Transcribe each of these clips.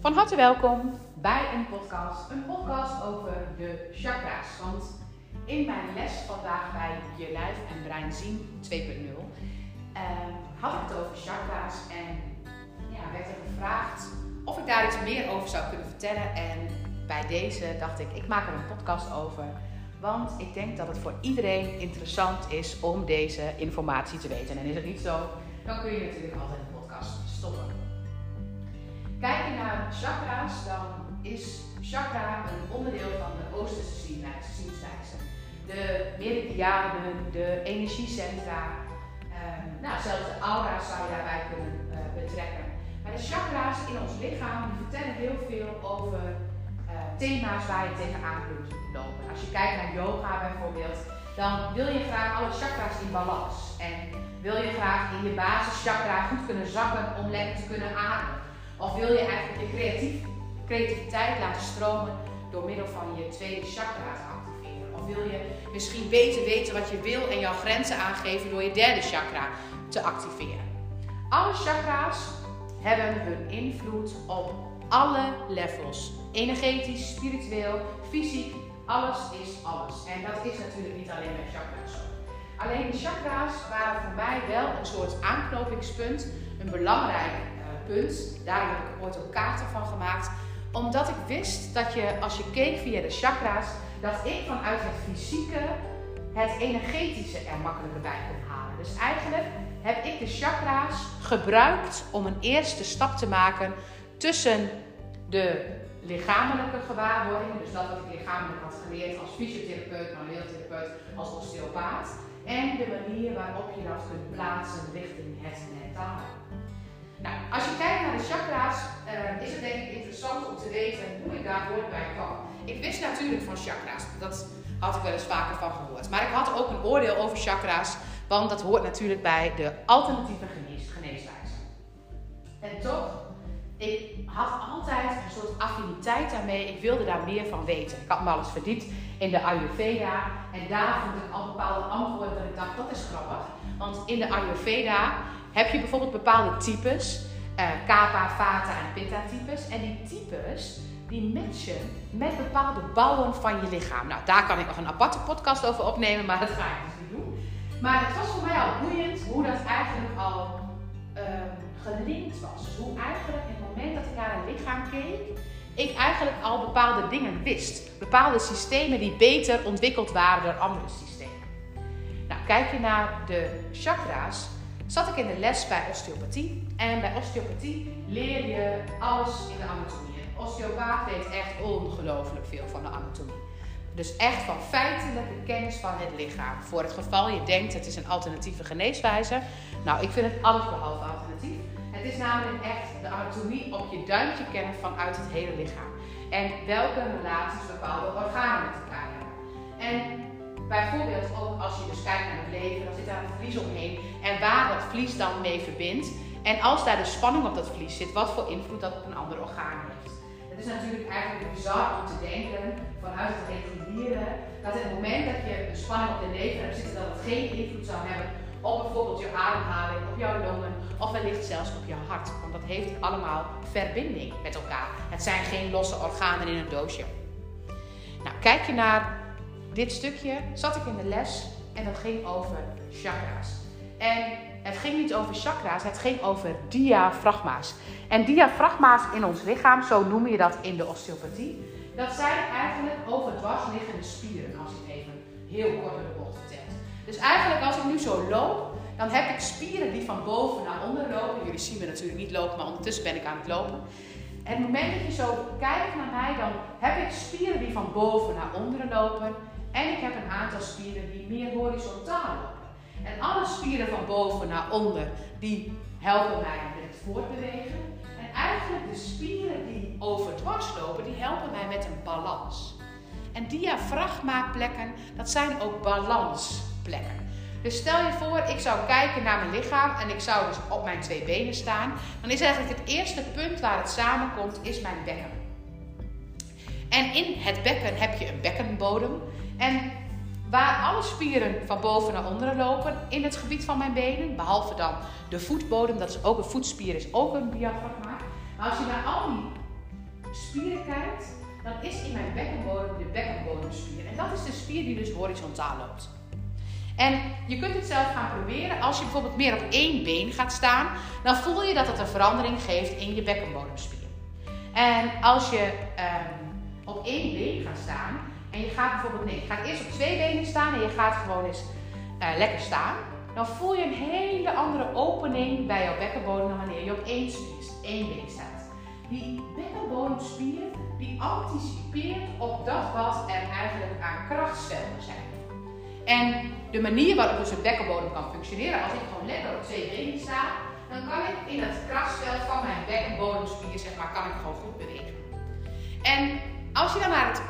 Van harte welkom bij een podcast. Een podcast over de chakra's. Want in mijn les vandaag bij Je Lijf en Brein Zien 2.0 uh, had ik het over chakra's. En ja, werd er gevraagd of ik daar iets meer over zou kunnen vertellen. En bij deze dacht ik, ik maak er een podcast over. Want ik denk dat het voor iedereen interessant is om deze informatie te weten. En is het niet zo, dan kun je natuurlijk altijd een podcast stoppen. Kijk je naar chakra's, dan is chakra een onderdeel van de Oosterse zienswijze. De meridianen, de energiecentra, uh, nou, zelfs de aura's zou je daarbij kunnen uh, betrekken. Maar de chakra's in ons lichaam die vertellen heel veel over uh, thema's waar je tegenaan kunt lopen. Als je kijkt naar yoga bijvoorbeeld, dan wil je graag alle chakra's in balans. En wil je graag in je basischakra goed kunnen zakken om lekker te kunnen ademen. Of wil je eigenlijk je creatief, creativiteit laten stromen door middel van je tweede chakra te activeren? Of wil je misschien beter weten wat je wil en jouw grenzen aangeven door je derde chakra te activeren? Alle chakra's hebben hun invloed op alle levels. Energetisch, spiritueel, fysiek, alles is alles. En dat is natuurlijk niet alleen bij chakra's zo. Alleen de chakra's waren voor mij wel een soort aanknopingspunt, een belangrijk punt. Daar heb ik ooit ook kaarten van gemaakt. Omdat ik wist dat je, als je keek via de chakra's, dat ik vanuit het fysieke het energetische er makkelijker bij kon halen. Dus eigenlijk heb ik de chakra's gebruikt om een eerste stap te maken tussen de lichamelijke gewaarwordingen, dus dat wat ik lichamelijk had geleerd als fysiotherapeut, manueeltherapeut, als osteopaat, en de manier waarop je dat kunt plaatsen richting het mentale. Nou, als je kijkt naar de chakra's, uh, is het denk ik interessant om te weten hoe ik daar ooit bij kwam. Ik wist natuurlijk van chakra's, dat had ik wel eens vaker van gehoord. Maar ik had ook een oordeel over chakra's, want dat hoort natuurlijk bij de alternatieve genees geneeswijze. En toch, ik had altijd een soort affiniteit daarmee. Ik wilde daar meer van weten. Ik had me alles verdiept in de Ayurveda. En daar vond ik al bepaalde antwoorden dat ik dacht, dat is grappig. Want in de Ayurveda heb je bijvoorbeeld bepaalde types, uh, Kapha, Vata en Pitta types. En die types die matchen met bepaalde bouwen van je lichaam. Nou, daar kan ik nog een aparte podcast over opnemen, maar dat ga ik dus niet doen. Maar het was voor mij al boeiend hoe dat eigenlijk al uh, gelinkt was. Dus hoe eigenlijk in het moment dat ik naar een lichaam keek, ik eigenlijk al bepaalde dingen wist. Bepaalde systemen die beter ontwikkeld waren dan andere systemen. Nou, kijk je naar de chakra's, zat ik in de les bij osteopathie. En bij osteopathie leer je alles in de anatomie. Een osteopaat weet echt ongelooflijk veel van de anatomie. Dus echt van feitelijke kennis van het lichaam. Voor het geval je denkt het is een alternatieve geneeswijze. Nou, ik vind het alles behalve alternatief. Het is namelijk echt de anatomie op je duimpje kennen vanuit het hele lichaam. En welke relaties bepaalde organen met elkaar hebben. En Bijvoorbeeld ook als je dus kijkt naar het leven, dan zit daar een vlies omheen en waar dat vlies dan mee verbindt. En als daar de spanning op dat vlies zit, wat voor invloed dat op een ander orgaan heeft. Het is natuurlijk eigenlijk bizar om te denken vanuit het reguliere dat het moment dat je een spanning op de lever hebt zitten, dat het geen invloed zou hebben op bijvoorbeeld je ademhaling, op jouw longen of wellicht zelfs op je hart. Want dat heeft allemaal verbinding met elkaar. Het zijn geen losse organen in een doosje. Nou, kijk je naar dit stukje zat ik in de les en dat ging over chakra's. En het ging niet over chakra's, het ging over diafragma's. En diafragma's in ons lichaam, zo noem je dat in de osteopathie, dat zijn eigenlijk overdwarsliggende spieren, als het even heel kort in de bocht vertelt. Dus eigenlijk als ik nu zo loop, dan heb ik spieren die van boven naar onder lopen. Jullie zien me natuurlijk niet lopen, maar ondertussen ben ik aan het lopen. En het moment dat je zo kijkt naar mij, dan heb ik spieren die van boven naar onderen lopen. En ik heb een aantal spieren die meer horizontaal lopen. En alle spieren van boven naar onder, die helpen mij met het voortbewegen. En eigenlijk de spieren die overdwars lopen, die helpen mij met een balans. En diafragma-plekken, dat zijn ook balansplekken. Dus stel je voor, ik zou kijken naar mijn lichaam en ik zou dus op mijn twee benen staan. Dan is eigenlijk het eerste punt waar het samenkomt, is mijn bekken. En in het bekken heb je een bekkenbodem. En waar alle spieren van boven naar onderen lopen in het gebied van mijn benen, behalve dan de voetbodem, dat is ook een voetspier, is ook een diafragma. Maar als je naar al die spieren kijkt, dan is in mijn bekkenbodem de bekkenbodemspier. En dat is de spier die dus horizontaal loopt. En je kunt het zelf gaan proberen. Als je bijvoorbeeld meer op één been gaat staan, dan voel je dat het een verandering geeft in je bekkenbodemspier. En als je um, op één been gaat staan en je gaat bijvoorbeeld, nee, je gaat eerst op twee benen staan en je gaat gewoon eens uh, lekker staan, dan voel je een hele andere opening bij jouw bekkenbodem dan wanneer je op één, één been staat. Die bekkenbodemspier die anticipeert op dat wat er eigenlijk aan krachtsvelden zijn. En de manier waarop dus een bekkenbodem kan functioneren, als ik gewoon lekker op twee benen sta, dan kan ik in het krachtsveld van mijn bekkenbodemspier, zeg maar, kan ik gewoon goed bewegen. En als je dan naar het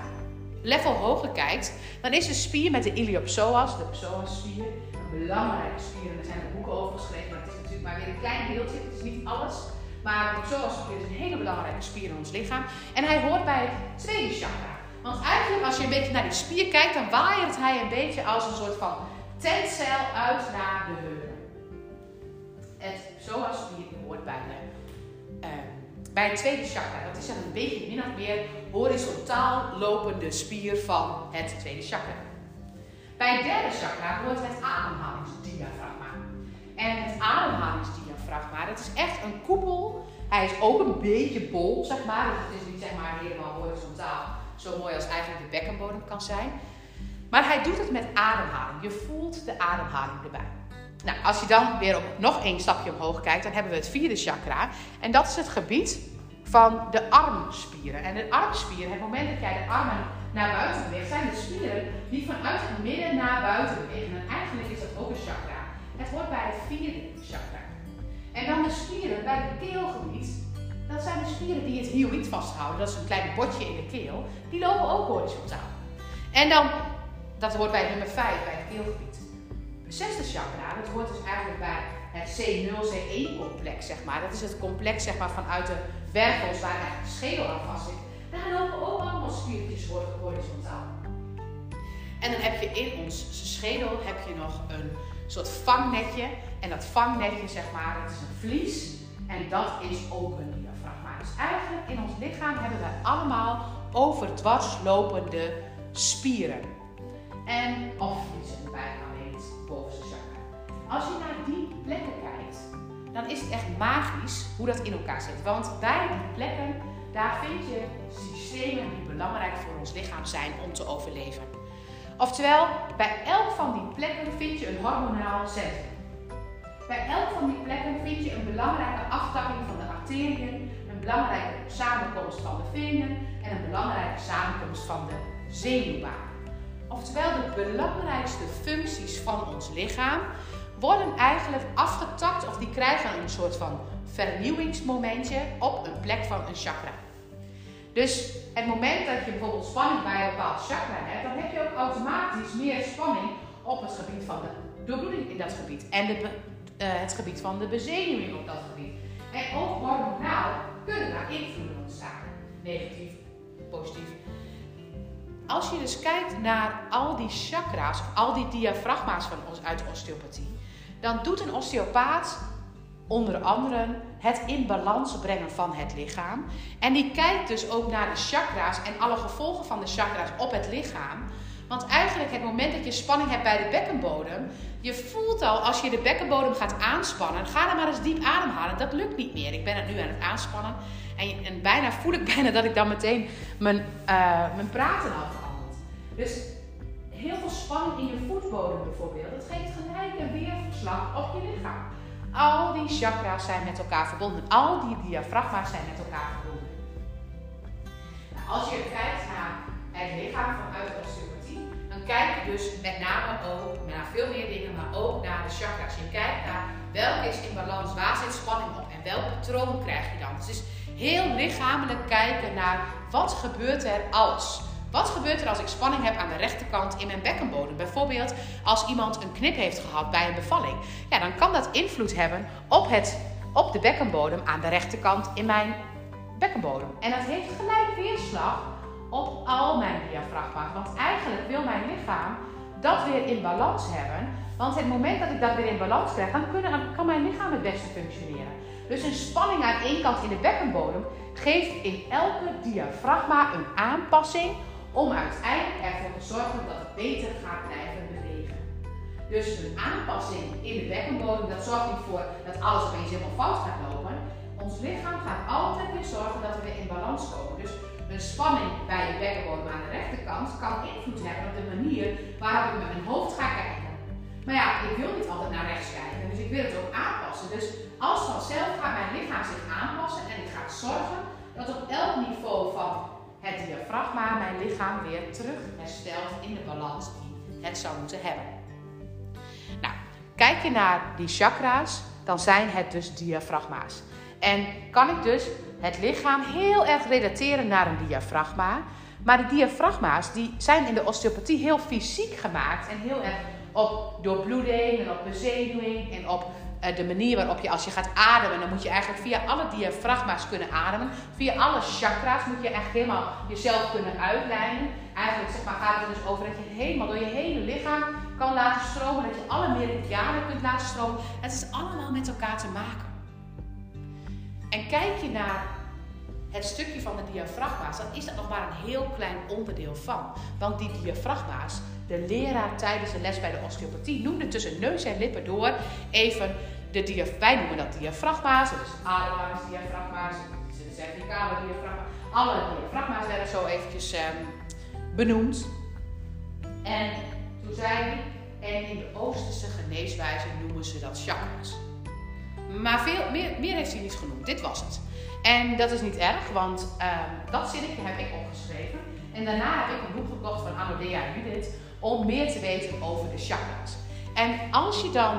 level hoger kijkt, dan is de spier met de iliopsoas, de psoasspier, een belangrijke spier. En er zijn er boeken over geschreven, maar het is natuurlijk maar weer een klein deeltje, het is niet alles. Maar de psoasspier is een hele belangrijke spier in ons lichaam. En hij hoort bij het tweede chakra. Want eigenlijk, als je een beetje naar die spier kijkt, dan waait hij een beetje als een soort van tentcel uit naar de heupen. Het psoasspier hoort bij de bij het tweede chakra. Dat is dan een beetje min of meer horizontaal lopende spier van het tweede chakra. Bij het derde chakra hoort het ademhalingsdiafragma. En het ademhalingsdiafragma, dat is echt een koepel. Hij is ook een beetje bol, zeg maar. Dus het is niet zeg maar helemaal horizontaal, zo mooi als eigenlijk de bekkenbodem kan zijn. Maar hij doet het met ademhaling. Je voelt de ademhaling erbij. Nou, als je dan weer op nog één stapje omhoog kijkt, dan hebben we het vierde chakra. En dat is het gebied van de armspieren. En de armspieren, het moment dat jij de armen naar buiten beweegt, zijn de spieren die vanuit het midden naar buiten bewegen. En eigenlijk is dat ook een chakra. Het hoort bij het vierde chakra. En dan de spieren bij het keelgebied. Dat zijn de spieren die het hyoïd vasthouden. Dat is een klein botje in de keel. Die lopen ook horizontaal. En dan, dat hoort bij nummer 5, bij het keelgebied. Zesde chakra, dat hoort dus eigenlijk bij het C0-C1-complex, zeg maar. Dat is het complex zeg maar, vanuit de wervels waar eigenlijk de schedel aan vast zit. Daar lopen ook allemaal spiertjes horizontaal. En dan heb je in ons schedel heb je nog een soort vangnetje. En dat vangnetje, zeg maar, dat is een vlies. En dat is ook een diafragma. Dus eigenlijk in ons lichaam hebben we allemaal overdwarslopende spieren. En of is bijna bovenste chakra. Als je naar die plekken kijkt, dan is het echt magisch hoe dat in elkaar zit. Want bij die plekken, daar vind je systemen die belangrijk voor ons lichaam zijn om te overleven. Oftewel, bij elk van die plekken vind je een hormonaal centrum. Bij elk van die plekken vind je een belangrijke aftakking van de arteriën, een belangrijke samenkomst van de venen en een belangrijke samenkomst van de zenuwbaan. Oftewel, de belangrijkste functies van ons lichaam worden eigenlijk afgetakt of die krijgen een soort van vernieuwingsmomentje op een plek van een chakra. Dus het moment dat je bijvoorbeeld spanning bij een bepaald chakra hebt, dan heb je ook automatisch meer spanning op het gebied van de doorbloeding in dat gebied en de, uh, het gebied van de bezenuwing op dat gebied. En ook hormonaal kunnen daar invloeden ontstaan. Negatief, positief. Als je dus kijkt naar al die chakra's, al die diafragma's van ons uit osteopathie, dan doet een osteopaat onder andere het in balans brengen van het lichaam. En die kijkt dus ook naar de chakra's en alle gevolgen van de chakra's op het lichaam. Want eigenlijk het moment dat je spanning hebt bij de bekkenbodem, je voelt al als je de bekkenbodem gaat aanspannen, ga dan maar eens diep ademhalen. Dat lukt niet meer. Ik ben het nu aan het aanspannen en, en bijna voel ik bijna dat ik dan meteen mijn, uh, mijn praten afhandelt. Dus heel veel spanning in je voetbodem bijvoorbeeld, dat geeft gelijk een weerverslag op je lichaam. Al die chakra's zijn met elkaar verbonden. Al die diafragma's zijn met elkaar verbonden. Nou, als je kijkt naar het lichaam vanuit kijk dus met name ook naar veel meer dingen, maar ook naar de chakra's. Je kijkt naar welke is in balans, waar zit spanning op en welk patroon krijg je dan. Dus heel lichamelijk kijken naar wat gebeurt er als. Wat gebeurt er als ik spanning heb aan de rechterkant in mijn bekkenbodem? Bijvoorbeeld als iemand een knip heeft gehad bij een bevalling. Ja, dan kan dat invloed hebben op, het, op de bekkenbodem aan de rechterkant in mijn bekkenbodem. En dat heeft gelijk weerslag op al mijn diafragma's. Want eigenlijk wil mijn lichaam dat weer in balans hebben. Want het moment dat ik dat weer in balans krijg, dan, kunnen, kan mijn lichaam het beste functioneren. Dus een spanning aan één kant in de bekkenbodem geeft in elke diafragma een aanpassing om uiteindelijk ervoor te zorgen dat het beter gaat blijven bewegen. Dus een aanpassing in de bekkenbodem, dat zorgt niet voor dat alles opeens helemaal fout gaat lopen. Ons lichaam gaat altijd weer zorgen dat we weer in balans komen. Dus een spanning bij je bekkenbodem aan de rechterkant kan invloed hebben op de manier waarop ik met mijn hoofd ga kijken. Maar ja, ik wil niet altijd naar rechts kijken, dus ik wil het ook aanpassen. Dus als vanzelf gaat mijn lichaam zich aanpassen en ik ga zorgen dat op elk niveau van het diafragma mijn lichaam weer terug herstelt in de balans die het zou moeten hebben. Nou, kijk je naar die chakra's, dan zijn het dus diafragma's. En kan ik dus het lichaam heel erg relateren naar een diafragma. Maar die diafragma's die zijn in de osteopathie heel fysiek gemaakt en heel erg op doorbloeding en op bezenuwing en op uh, de manier waarop je als je gaat ademen, dan moet je eigenlijk via alle diafragma's kunnen ademen. Via alle chakra's moet je echt helemaal jezelf kunnen uitlijnen. Eigenlijk zeg maar, gaat het dus over dat je helemaal door je hele lichaam kan laten stromen, dat je alle meridianen kunt laten stromen. Het is allemaal met elkaar te maken. En kijk je naar het stukje van de diafragma's, dan is dat nog maar een heel klein onderdeel van. Want die diafragma's, de leraar tijdens de les bij de osteopathie noemde tussen neus en lippen door even de diafragma's. Wij noemen dat diafragma's, dus ademhalingsdiafragma's, de cervicale diafragma's. Alle diafragma's werden zo eventjes um, benoemd. En toen zei hij, en in de Oosterse geneeswijze noemen ze dat chakras. Maar veel, meer, heeft hij niet genoemd. Dit was het. En dat is niet erg, want uh, dat zinnetje heb ik opgeschreven. En daarna heb ik een boek gekocht van Anodea Judith om meer te weten over de chakra's. En als je dan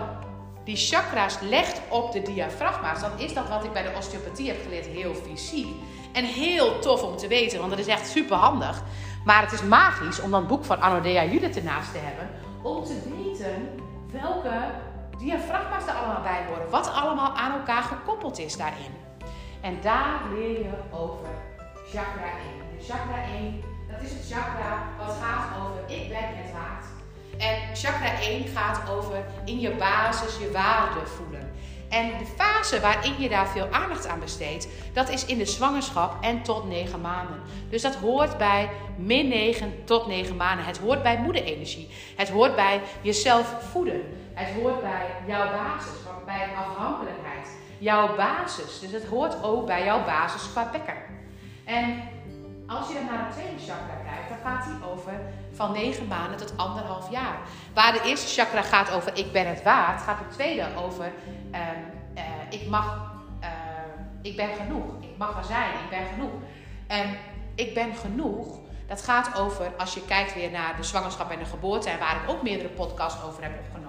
die chakra's legt op de diafragma's, dan is dat wat ik bij de osteopathie heb geleerd heel fysiek. En heel tof om te weten, want dat is echt super handig. Maar het is magisch om dan boek van Anodea Judith ernaast te hebben, om te weten welke diafragma's er allemaal bij horen. Wat allemaal aan elkaar gekoppeld is daarin. En daar leer je over chakra 1. De chakra 1, dat is het chakra wat gaat over ik ben het waard. En chakra 1 gaat over in je basis je waarde voelen. En de fase waarin je daar veel aandacht aan besteedt, dat is in de zwangerschap en tot 9 maanden. Dus dat hoort bij min 9 tot 9 maanden. Het hoort bij moederenergie. Het hoort bij jezelf voeden. Het hoort bij jouw basis, bij afhankelijkheid. Jouw basis. Dus het hoort ook bij jouw basis qua bekken. En als je dan naar het tweede chakra kijkt, dan gaat die over van 9 maanden tot anderhalf jaar. Waar de eerste chakra gaat over ik ben het waard, gaat de tweede over uh, uh, ik mag, uh, ik ben genoeg. Ik mag er zijn, ik ben genoeg. En ik ben genoeg, dat gaat over als je kijkt weer naar de zwangerschap en de geboorte, en waar ik ook meerdere podcasts over heb opgenomen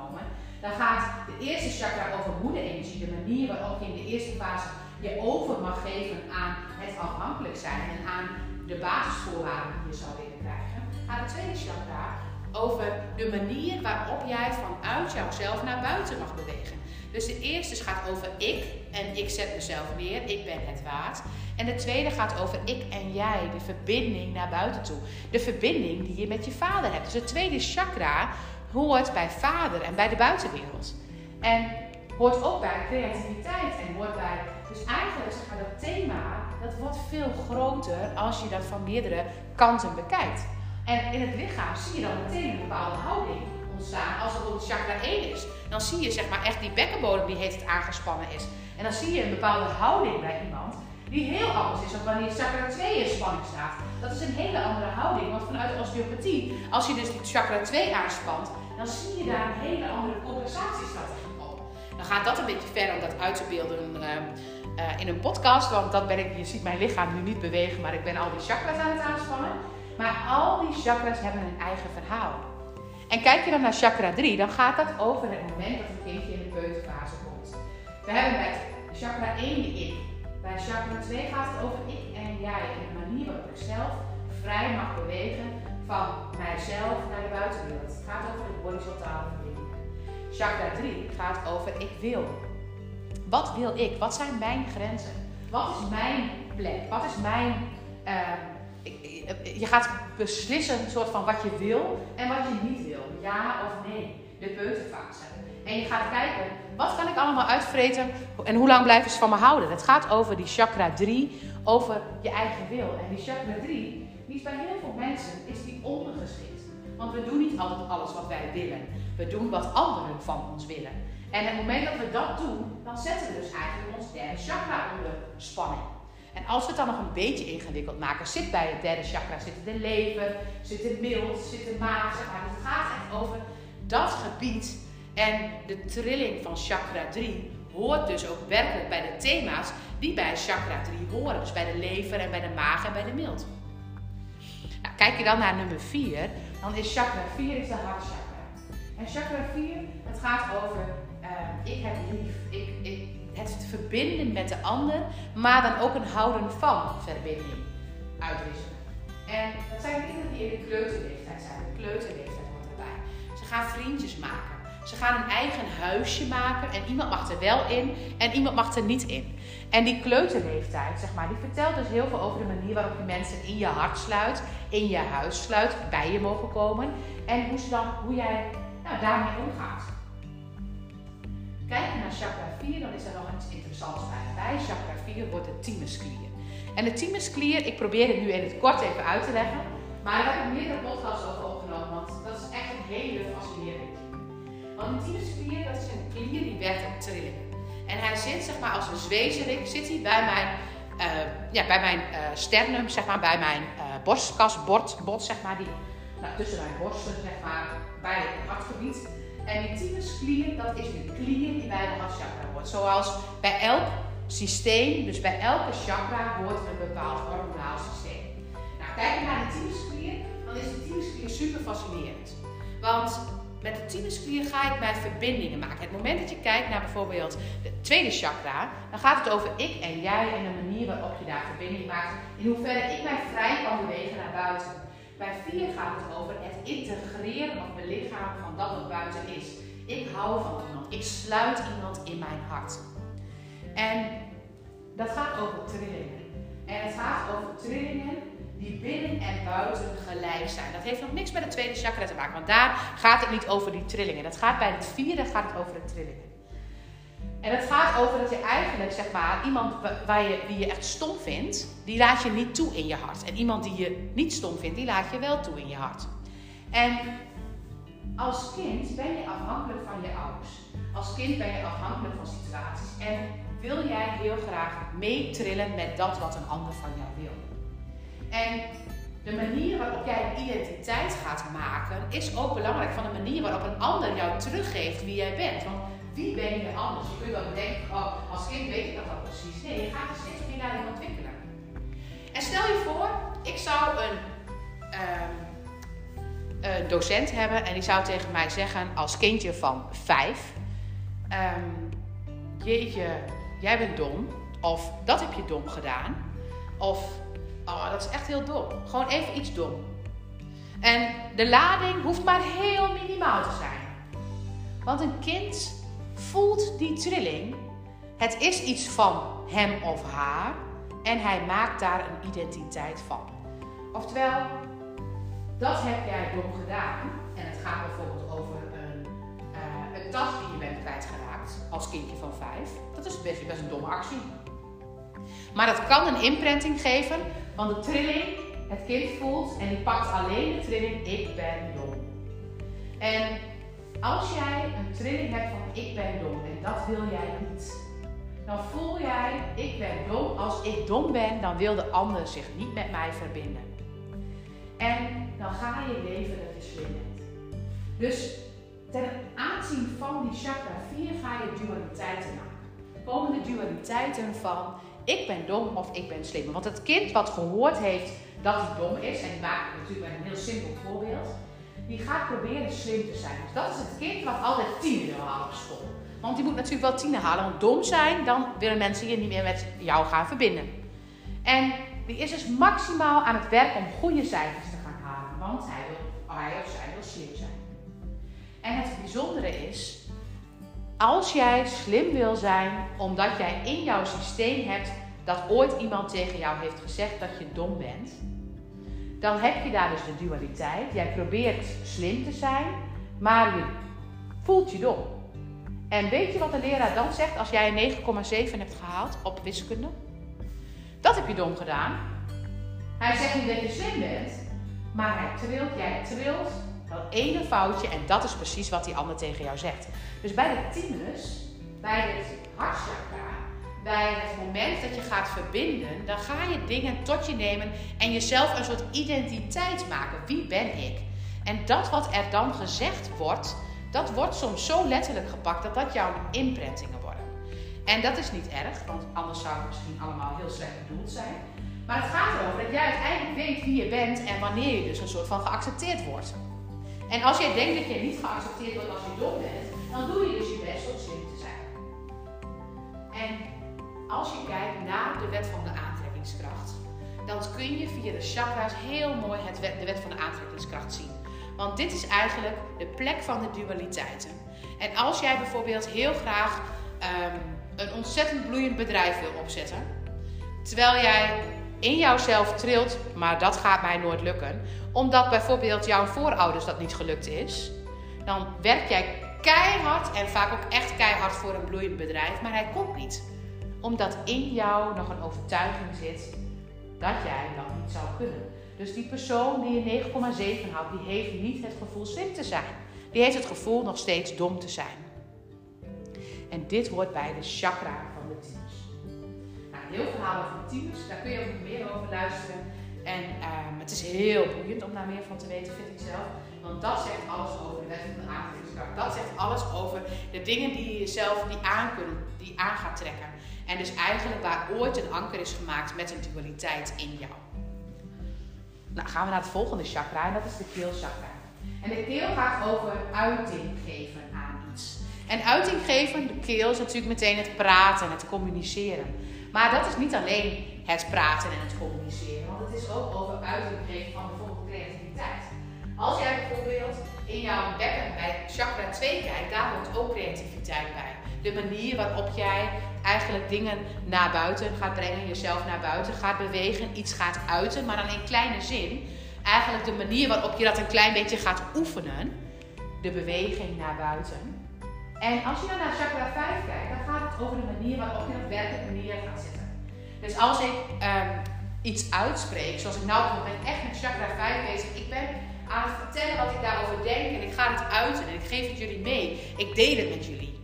dan gaat de eerste chakra over moederenergie, de manier waarop je in de eerste fase je over mag geven aan het afhankelijk zijn en aan de basisvoorwaarden die je zou willen krijgen. Gaat de tweede chakra over de manier waarop jij vanuit jouzelf naar buiten mag bewegen. Dus de eerste gaat over ik en ik zet mezelf neer, ik ben het waard. En de tweede gaat over ik en jij, de verbinding naar buiten toe. De verbinding die je met je vader hebt. Dus het tweede chakra hoort bij vader en bij de buitenwereld. En hoort ook bij creativiteit en hoort bij. Dus eigenlijk zeg dat thema, dat wordt veel groter als je dat van meerdere kanten bekijkt. En in het lichaam zie je dan meteen een bepaalde houding ontstaan als het bijvoorbeeld chakra 1 is. Dan zie je zeg maar echt die bekkenbodem die heet het aangespannen is. En dan zie je een bepaalde houding bij iemand die heel anders is dan wanneer chakra 2 in spanning staat. Dat is een hele andere houding, want vanuit osteopathie, als je dus die chakra 2 aanspant, dan zie je daar een hele andere compensatiestrategie op. Dan gaat dat een beetje ver om dat uit te beelden uh, uh, in een podcast, want dat ben ik, je ziet mijn lichaam nu niet bewegen, maar ik ben al die chakras aan het aanspannen. Maar al die chakras hebben een eigen verhaal. En kijk je dan naar chakra 3, dan gaat dat over het moment dat een kindje in de peuterfase komt. We hebben bij chakra 1 de ik. Bij chakra 2 gaat het over ik en jij en de manier waarop ik zelf vrij mag bewegen van mijzelf naar de buitenwereld. Het gaat over de horizontale verbindingen. Chakra 3 gaat over ik wil. Wat wil ik? Wat zijn mijn grenzen? Wat is mijn plek? Wat is mijn. Uh, je gaat beslissen soort van wat je wil en wat je niet wil. ja of nee. De peuterfase. En je gaat kijken, wat kan ik allemaal uitvreten en hoe lang blijven ze van me houden? Het gaat over die chakra 3, over je eigen wil. En die chakra 3, die bij heel veel mensen is die ondergeschikt. Want we doen niet altijd alles wat wij willen. We doen wat anderen van ons willen. En het moment dat we dat doen, dan zetten we dus eigenlijk ons derde chakra onder spanning. En als we het dan nog een beetje ingewikkeld maken, zit bij het derde chakra, zit de lever, zit de mild, zit de maag. Het gaat echt over dat gebied. En de trilling van chakra 3 hoort dus ook werkelijk bij de thema's die bij chakra 3 horen. Dus bij de lever en bij de maag en bij de mild. Kijk je dan naar nummer 4, dan is chakra 4 is de hartchakra. En chakra 4, het gaat over uh, ik heb lief, ik, ik, het verbinden met de ander, maar dan ook een houden van verbinding uitwisselen. En dat zijn kinderen die in de kleuterleeftijd zijn. De kleuterleeftijd hoort erbij. Ze gaan vriendjes maken. Ze gaan een eigen huisje maken en iemand mag er wel in en iemand mag er niet in. En die kleuterleeftijd, zeg maar, die vertelt dus heel veel over de manier waarop je mensen in je hart sluit, in je huis sluit, bij je mogen komen en hoe, dan, hoe jij nou, daarmee omgaat. Kijk naar chakra 4, dan is er nog iets interessants bij. Bij chakra 4 wordt de thymusklier. En de thymusklier, ik probeer het nu in het kort even uit te leggen, maar daar heb ik meerdere podcasts over opgenomen, want dat is echt een hele fascinerende een thymusklier, dat is een klier die werkt op trillingen. En hij zit, zeg maar, als een zwezerik, zit hij bij mijn, uh, ja, bij mijn uh, sternum, zeg maar, bij mijn uh, zeg maar, die, nou, tussen mijn borsten, zeg maar, bij het hartgebied. En die thymusklier, dat is de klier die bij de hartchakra hoort. Zoals bij elk systeem, dus bij elke chakra, hoort een bepaald hormonaal systeem. Nou, kijk je naar de thymusklier, dan is de thymusklier super fascinerend. Want met de thymusklier ga ik mijn verbindingen maken. Het moment dat je kijkt naar bijvoorbeeld de tweede chakra, dan gaat het over ik en jij en de manier waarop je daar verbinding maakt. In hoeverre ik mij vrij kan bewegen naar buiten. Bij vier gaat het over het integreren of belichamen van dat wat buiten is. Ik hou van iemand. Ik sluit iemand in mijn hart. En dat gaat over trillingen. En het gaat over trillingen die binnen en buiten gelijk zijn. Dat heeft nog niks met het tweede chakra te maken, want daar gaat het niet over die trillingen. Dat gaat bij het vierde gaat het over de trillingen. En het gaat over dat je eigenlijk, zeg maar, iemand waar je, die je echt stom vindt, die laat je niet toe in je hart. En iemand die je niet stom vindt, die laat je wel toe in je hart. En als kind ben je afhankelijk van je ouders. Als kind ben je afhankelijk van situaties. En wil jij heel graag meetrillen met dat wat een ander van jou wil. En de manier waarop jij een identiteit gaat maken is ook belangrijk van de manier waarop een ander jou teruggeeft wie jij bent. Want wie ben je anders? Je kunt wel bedenken, oh, als kind weet ik dat wel precies. Nee, je gaat er steeds meer daarin ontwikkelen. En stel je voor, ik zou een, um, een docent hebben en die zou tegen mij zeggen als kindje van vijf, um, jeetje, jij bent dom. Of dat heb je dom gedaan. Of Oh, dat is echt heel dom. Gewoon even iets dom. En de lading hoeft maar heel minimaal te zijn. Want een kind voelt die trilling. Het is iets van hem of haar. En hij maakt daar een identiteit van. Oftewel, dat heb jij dom gedaan. En het gaat bijvoorbeeld over een, uh, een tas die je bent kwijtgeraakt als kindje van vijf. Dat is best, best een domme actie. Maar dat kan een imprinting geven van de trilling. Het kind voelt en die pakt alleen de trilling ik ben dom. En als jij een trilling hebt van ik ben dom en dat wil jij niet, dan voel jij ik ben dom. Als ik dom ben, dan wil de ander zich niet met mij verbinden. En dan ga je leven slim bent. Dus ten aanzien van die chakra 4 ga je dualiteiten maken. Komen de dualiteiten van ik ben dom of ik ben slim. Want het kind wat gehoord heeft dat hij dom is, en die maakt het natuurlijk een heel simpel voorbeeld, die gaat proberen slim te zijn. Dus dat is het kind wat altijd tien wil halen op school. Want die moet natuurlijk wel tien halen. Want dom zijn, dan willen mensen hier niet meer met jou gaan verbinden. En die is dus maximaal aan het werk om goede cijfers te gaan halen. Want hij, wil, hij of zij wil slim zijn. En het bijzondere is, als jij slim wil zijn, omdat jij in jouw systeem hebt dat ooit iemand tegen jou heeft gezegd dat je dom bent, dan heb je daar dus de dualiteit. Jij probeert slim te zijn, maar je voelt je dom. En weet je wat de leraar dan zegt als jij een 9,7 hebt gehaald op wiskunde? Dat heb je dom gedaan. Hij zegt niet dat je slim bent, maar hij trilt, jij trilt dat ene foutje en dat is precies wat die ander tegen jou zegt. Dus bij de thymus, bij het hartchakra, bij het moment dat je gaat verbinden, dan ga je dingen tot je nemen en jezelf een soort identiteit maken. Wie ben ik? En dat wat er dan gezegd wordt, dat wordt soms zo letterlijk gepakt dat dat jouw imprintingen worden. En dat is niet erg, want anders zou het misschien allemaal heel slecht bedoeld zijn. Maar het gaat erover dat jij uiteindelijk weet wie je bent en wanneer je dus een soort van geaccepteerd wordt. En als jij denkt dat je niet geaccepteerd wordt als je dom bent, dan doe je dus je best om slim te zijn. En als je kijkt naar de wet van de aantrekkingskracht, dan kun je via de chakra's heel mooi het de wet van de aantrekkingskracht zien. Want dit is eigenlijk de plek van de dualiteiten. En als jij bijvoorbeeld heel graag um, een ontzettend bloeiend bedrijf wil opzetten, terwijl jij in jouzelf trilt, maar dat gaat mij nooit lukken, omdat bijvoorbeeld jouw voorouders dat niet gelukt is, dan werk jij keihard en vaak ook echt keihard voor een bloeiend bedrijf, maar hij komt niet. Omdat in jou nog een overtuiging zit dat jij dat niet zou kunnen. Dus die persoon die je 9,7 houdt, die heeft niet het gevoel slim te zijn. Die heeft het gevoel nog steeds dom te zijn. En dit hoort bij de chakra van de 10 heel verhaal over types. Daar kun je ook meer over luisteren. En ehm, het is heel boeiend om daar meer van te weten, vind ik zelf. Want dat zegt alles over de wet van de aantrekkingskracht. Dat zegt alles over de dingen die je zelf die aan, kunt, die aan gaat trekken. En dus eigenlijk waar ooit een anker is gemaakt met een dualiteit in jou. Nou, gaan we naar het volgende chakra en dat is de keelchakra. En de keel gaat over uiting geven aan iets. En uiting geven, de keel is natuurlijk meteen het praten, het communiceren. Maar dat is niet alleen het praten en het communiceren, want het is ook over uiting van bijvoorbeeld creativiteit. Als jij bijvoorbeeld in jouw bekken bij chakra 2 kijkt, daar hoort ook creativiteit bij. De manier waarop jij eigenlijk dingen naar buiten gaat brengen, jezelf naar buiten gaat bewegen, iets gaat uiten, maar dan in kleine zin. Eigenlijk de manier waarop je dat een klein beetje gaat oefenen, de beweging naar buiten. En als je dan naar chakra 5 kijkt, over de manier waarop je dat werkelijk neer gaat zetten. Dus als ik um, iets uitspreek, zoals ik nou ben echt met chakra 5 bezig, ik ben aan het vertellen wat ik daarover denk en ik ga het uiten en ik geef het jullie mee. Ik deel het met jullie.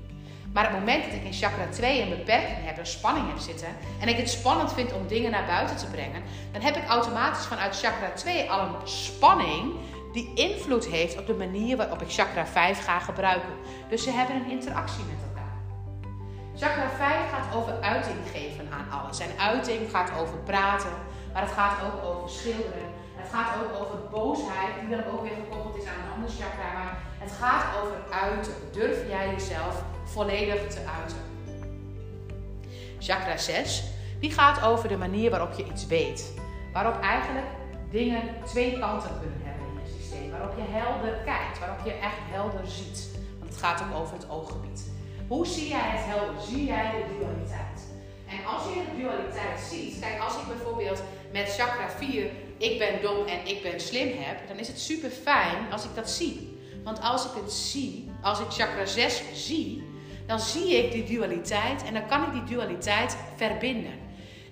Maar op het moment dat ik in chakra 2 een beperking heb, een spanning heb zitten en ik het spannend vind om dingen naar buiten te brengen, dan heb ik automatisch vanuit chakra 2 al een spanning die invloed heeft op de manier waarop ik chakra 5 ga gebruiken. Dus ze hebben een interactie met elkaar. Chakra 5 gaat over uiting geven aan alles. En uiting gaat over praten, maar het gaat ook over schilderen. Het gaat ook over boosheid, die dan ook weer gekoppeld is aan een ander chakra. Maar het gaat over uiten. Durf jij jezelf volledig te uiten? Chakra 6, die gaat over de manier waarop je iets weet. Waarop eigenlijk dingen twee kanten kunnen hebben in je systeem. Waarop je helder kijkt, waarop je echt helder ziet. Want het gaat ook over het ooggebied. Hoe zie jij het helder? Zie jij de dualiteit? En als je de dualiteit ziet, kijk, als ik bijvoorbeeld met chakra 4 ik ben dom en ik ben slim heb, dan is het super fijn als ik dat zie. Want als ik het zie, als ik chakra 6 zie, dan zie ik die dualiteit en dan kan ik die dualiteit verbinden.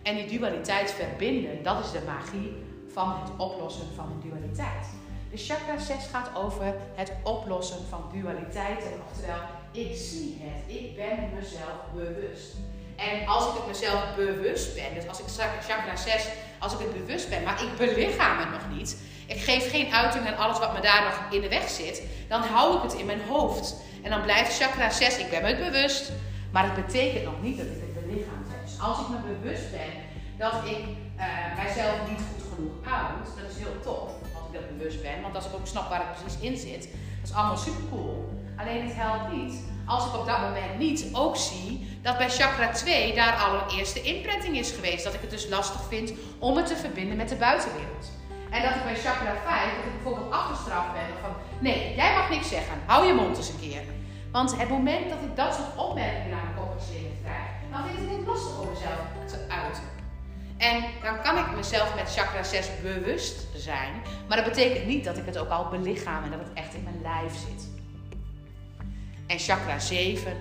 En die dualiteit verbinden, dat is de magie van het oplossen van een dualiteit. De chakra 6 gaat over het oplossen van dualiteiten. Oftewel, ik zie het, ik ben mezelf bewust. En als ik het mezelf bewust ben, dus als ik chakra 6, als ik het bewust ben, maar ik belichaam het nog niet, ik geef geen uiting aan alles wat me daar nog in de weg zit, dan hou ik het in mijn hoofd. En dan blijft chakra 6, ik ben me het bewust, maar het betekent nog niet dat ik het belichaamd heb. Dus als ik me bewust ben dat ik uh, mijzelf niet goed genoeg uit, dat is heel tof als ik dat bewust ben, want als ik ook snap waar het precies in zit, dat is allemaal super cool. Alleen het helpt niet als ik op dat moment niet ook zie dat bij chakra 2 daar al een eerste imprinting is geweest. Dat ik het dus lastig vind om het te verbinden met de buitenwereld. En dat ik bij chakra 5, dat ik bijvoorbeeld afgestraft ben van nee, jij mag niks zeggen, hou je mond eens een keer. Want het moment dat ik dat soort opmerkingen naar mijn kop krijg, dan vind ik het lastig om mezelf te uiten. En dan kan ik mezelf met chakra 6 bewust zijn, maar dat betekent niet dat ik het ook al belichaam en dat het echt in mijn lijf zit. En chakra 7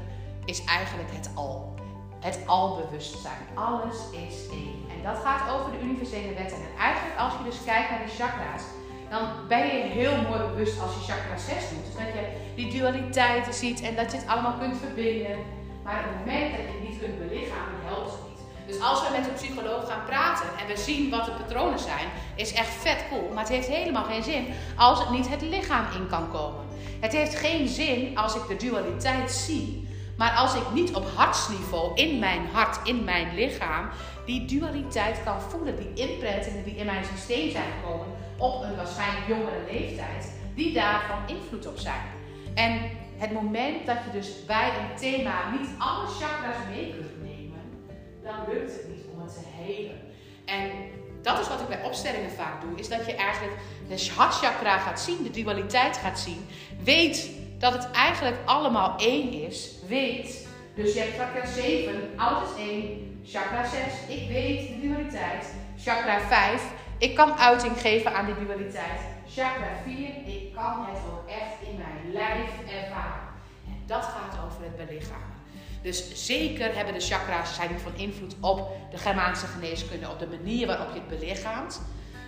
is eigenlijk het al. Het albewustzijn. Alles is één. En dat gaat over de universele wetten. En eigenlijk als je dus kijkt naar de chakra's, dan ben je heel mooi bewust als je chakra 6 doet. Dus dat je die dualiteiten ziet en dat je het allemaal kunt verbinden. Maar op het moment dat je het niet kunt belichamen, helpt het niet. Dus als we met een psycholoog gaan praten en we zien wat de patronen zijn, is echt vet cool. Maar het heeft helemaal geen zin als het niet het lichaam in kan komen. Het heeft geen zin als ik de dualiteit zie, maar als ik niet op hartsniveau, in mijn hart, in mijn lichaam, die dualiteit kan voelen, die imprintingen die in mijn systeem zijn gekomen op een waarschijnlijk jongere leeftijd, die daarvan invloed op zijn. En het moment dat je dus bij een thema niet alle chakras mee kunt nemen, dan lukt het niet om het te helen. En dat is wat ik bij opstellingen vaak doe, is dat je eigenlijk de hartchakra gaat zien, de dualiteit gaat zien, weet dat het eigenlijk allemaal één is, weet. Dus je hebt chakra 7, oud is 1, chakra 6, ik weet de dualiteit, chakra 5, ik kan uiting geven aan die dualiteit, chakra 4, ik kan het ook echt in mijn lijf ervaren. En dat gaat over het belichamen. Dus zeker hebben de chakra's zijn van invloed op de Germaanse geneeskunde, op de manier waarop je het belichaamt.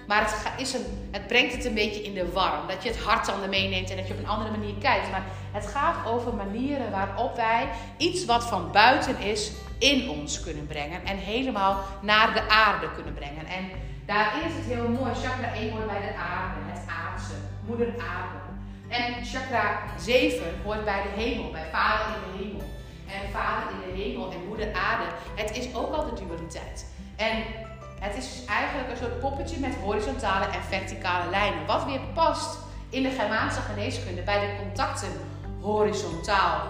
Maar het, is een, het brengt het een beetje in de war. Dat je het hart dan meeneemt en dat je op een andere manier kijkt. Maar het gaat over manieren waarop wij iets wat van buiten is in ons kunnen brengen. En helemaal naar de aarde kunnen brengen. En daarin is het heel mooi. Chakra 1 hoort bij de aarde, het aardse, moeder aarde. En chakra 7 hoort bij de hemel, bij vader in de hemel. En vader in de hemel en moeder aarde. Het is ook al de dualiteit. En het is dus eigenlijk een soort poppetje met horizontale en verticale lijnen. Wat weer past in de Germaanse geneeskunde bij de contacten horizontaal,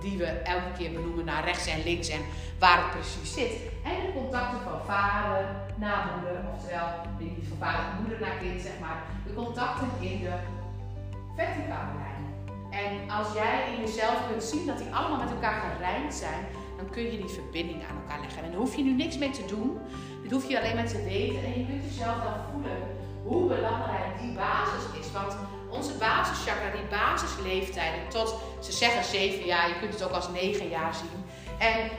die we elke keer benoemen naar rechts en links en waar het precies zit. En de contacten van vader naar moeder, oftewel niet van vader naar moeder naar kind, zeg maar. De contacten in de verticale lijn. En als jij in jezelf kunt zien dat die allemaal met elkaar gerijmd zijn, dan kun je die verbinding aan elkaar leggen. En daar hoef je nu niks mee te doen. Dit hoef je alleen maar te weten. En je kunt jezelf dan voelen hoe belangrijk die basis is. Want onze basischakra, die basisleeftijden tot, ze zeggen zeven jaar, je kunt het ook als negen jaar zien. En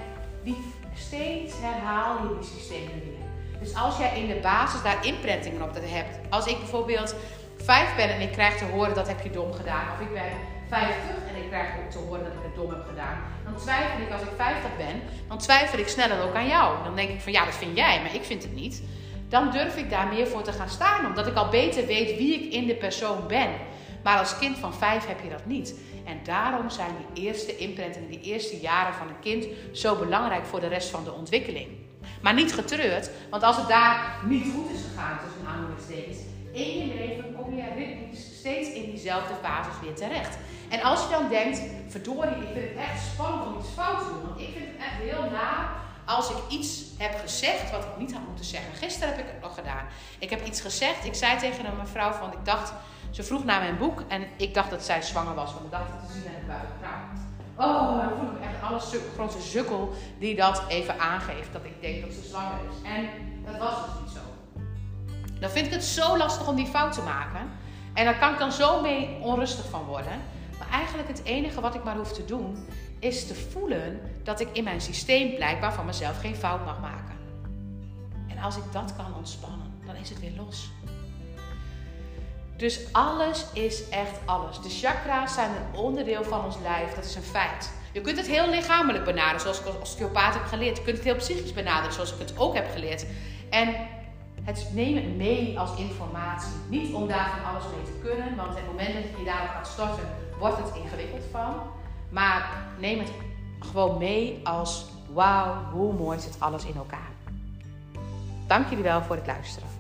die steeds herhaal je die systemen weer. Dus als jij in de basis daar imprintingen op hebt. Als ik bijvoorbeeld vijf ben en ik krijg te horen dat heb je dom gedaan. Of ik ben 50 en ik krijg ook te horen dat ik het dom heb gedaan. Dan twijfel ik als ik 50 ben, dan twijfel ik sneller ook aan jou. Dan denk ik van ja, dat vind jij, maar ik vind het niet. Dan durf ik daar meer voor te gaan staan, omdat ik al beter weet wie ik in de persoon ben. Maar als kind van 5 heb je dat niet. En daarom zijn die eerste imprintingen, die eerste jaren van een kind zo belangrijk voor de rest van de ontwikkeling. Maar niet getreurd, want als het daar niet goed is gegaan tussen aanhalingstekens, in je leven kom je steeds in diezelfde fases weer terecht. En als je dan denkt, verdorie, ik vind het echt spannend om iets fout te doen. Want ik vind het echt heel na als ik iets heb gezegd wat ik niet had moeten zeggen. Gisteren heb ik het nog gedaan. Ik heb iets gezegd. Ik zei tegen een mevrouw van, ik dacht, ze vroeg naar mijn boek en ik dacht dat zij zwanger was. Want ik dacht het te zien aan het buik. Oh, dan voel ik echt alle grote sukkel die dat even aangeeft. Dat ik denk dat ze zwanger is. En dat was dus niet zo. Dan vind ik het zo lastig om die fout te maken. En daar kan ik dan zo mee onrustig van worden. Eigenlijk het enige wat ik maar hoef te doen, is te voelen dat ik in mijn systeem blijkbaar van mezelf geen fout mag maken. En als ik dat kan ontspannen, dan is het weer los. Dus alles is echt alles. De chakra's zijn een onderdeel van ons lijf, dat is een feit. Je kunt het heel lichamelijk benaderen, zoals ik als osteopaat heb geleerd. Je kunt het heel psychisch benaderen, zoals ik het ook heb geleerd. En het nemen mee als informatie. Niet om daar van alles mee te kunnen, want het moment dat je je daarop gaat storten, wordt het ingewikkeld van. Maar neem het gewoon mee als wauw, hoe mooi zit alles in elkaar. Dank jullie wel voor het luisteren.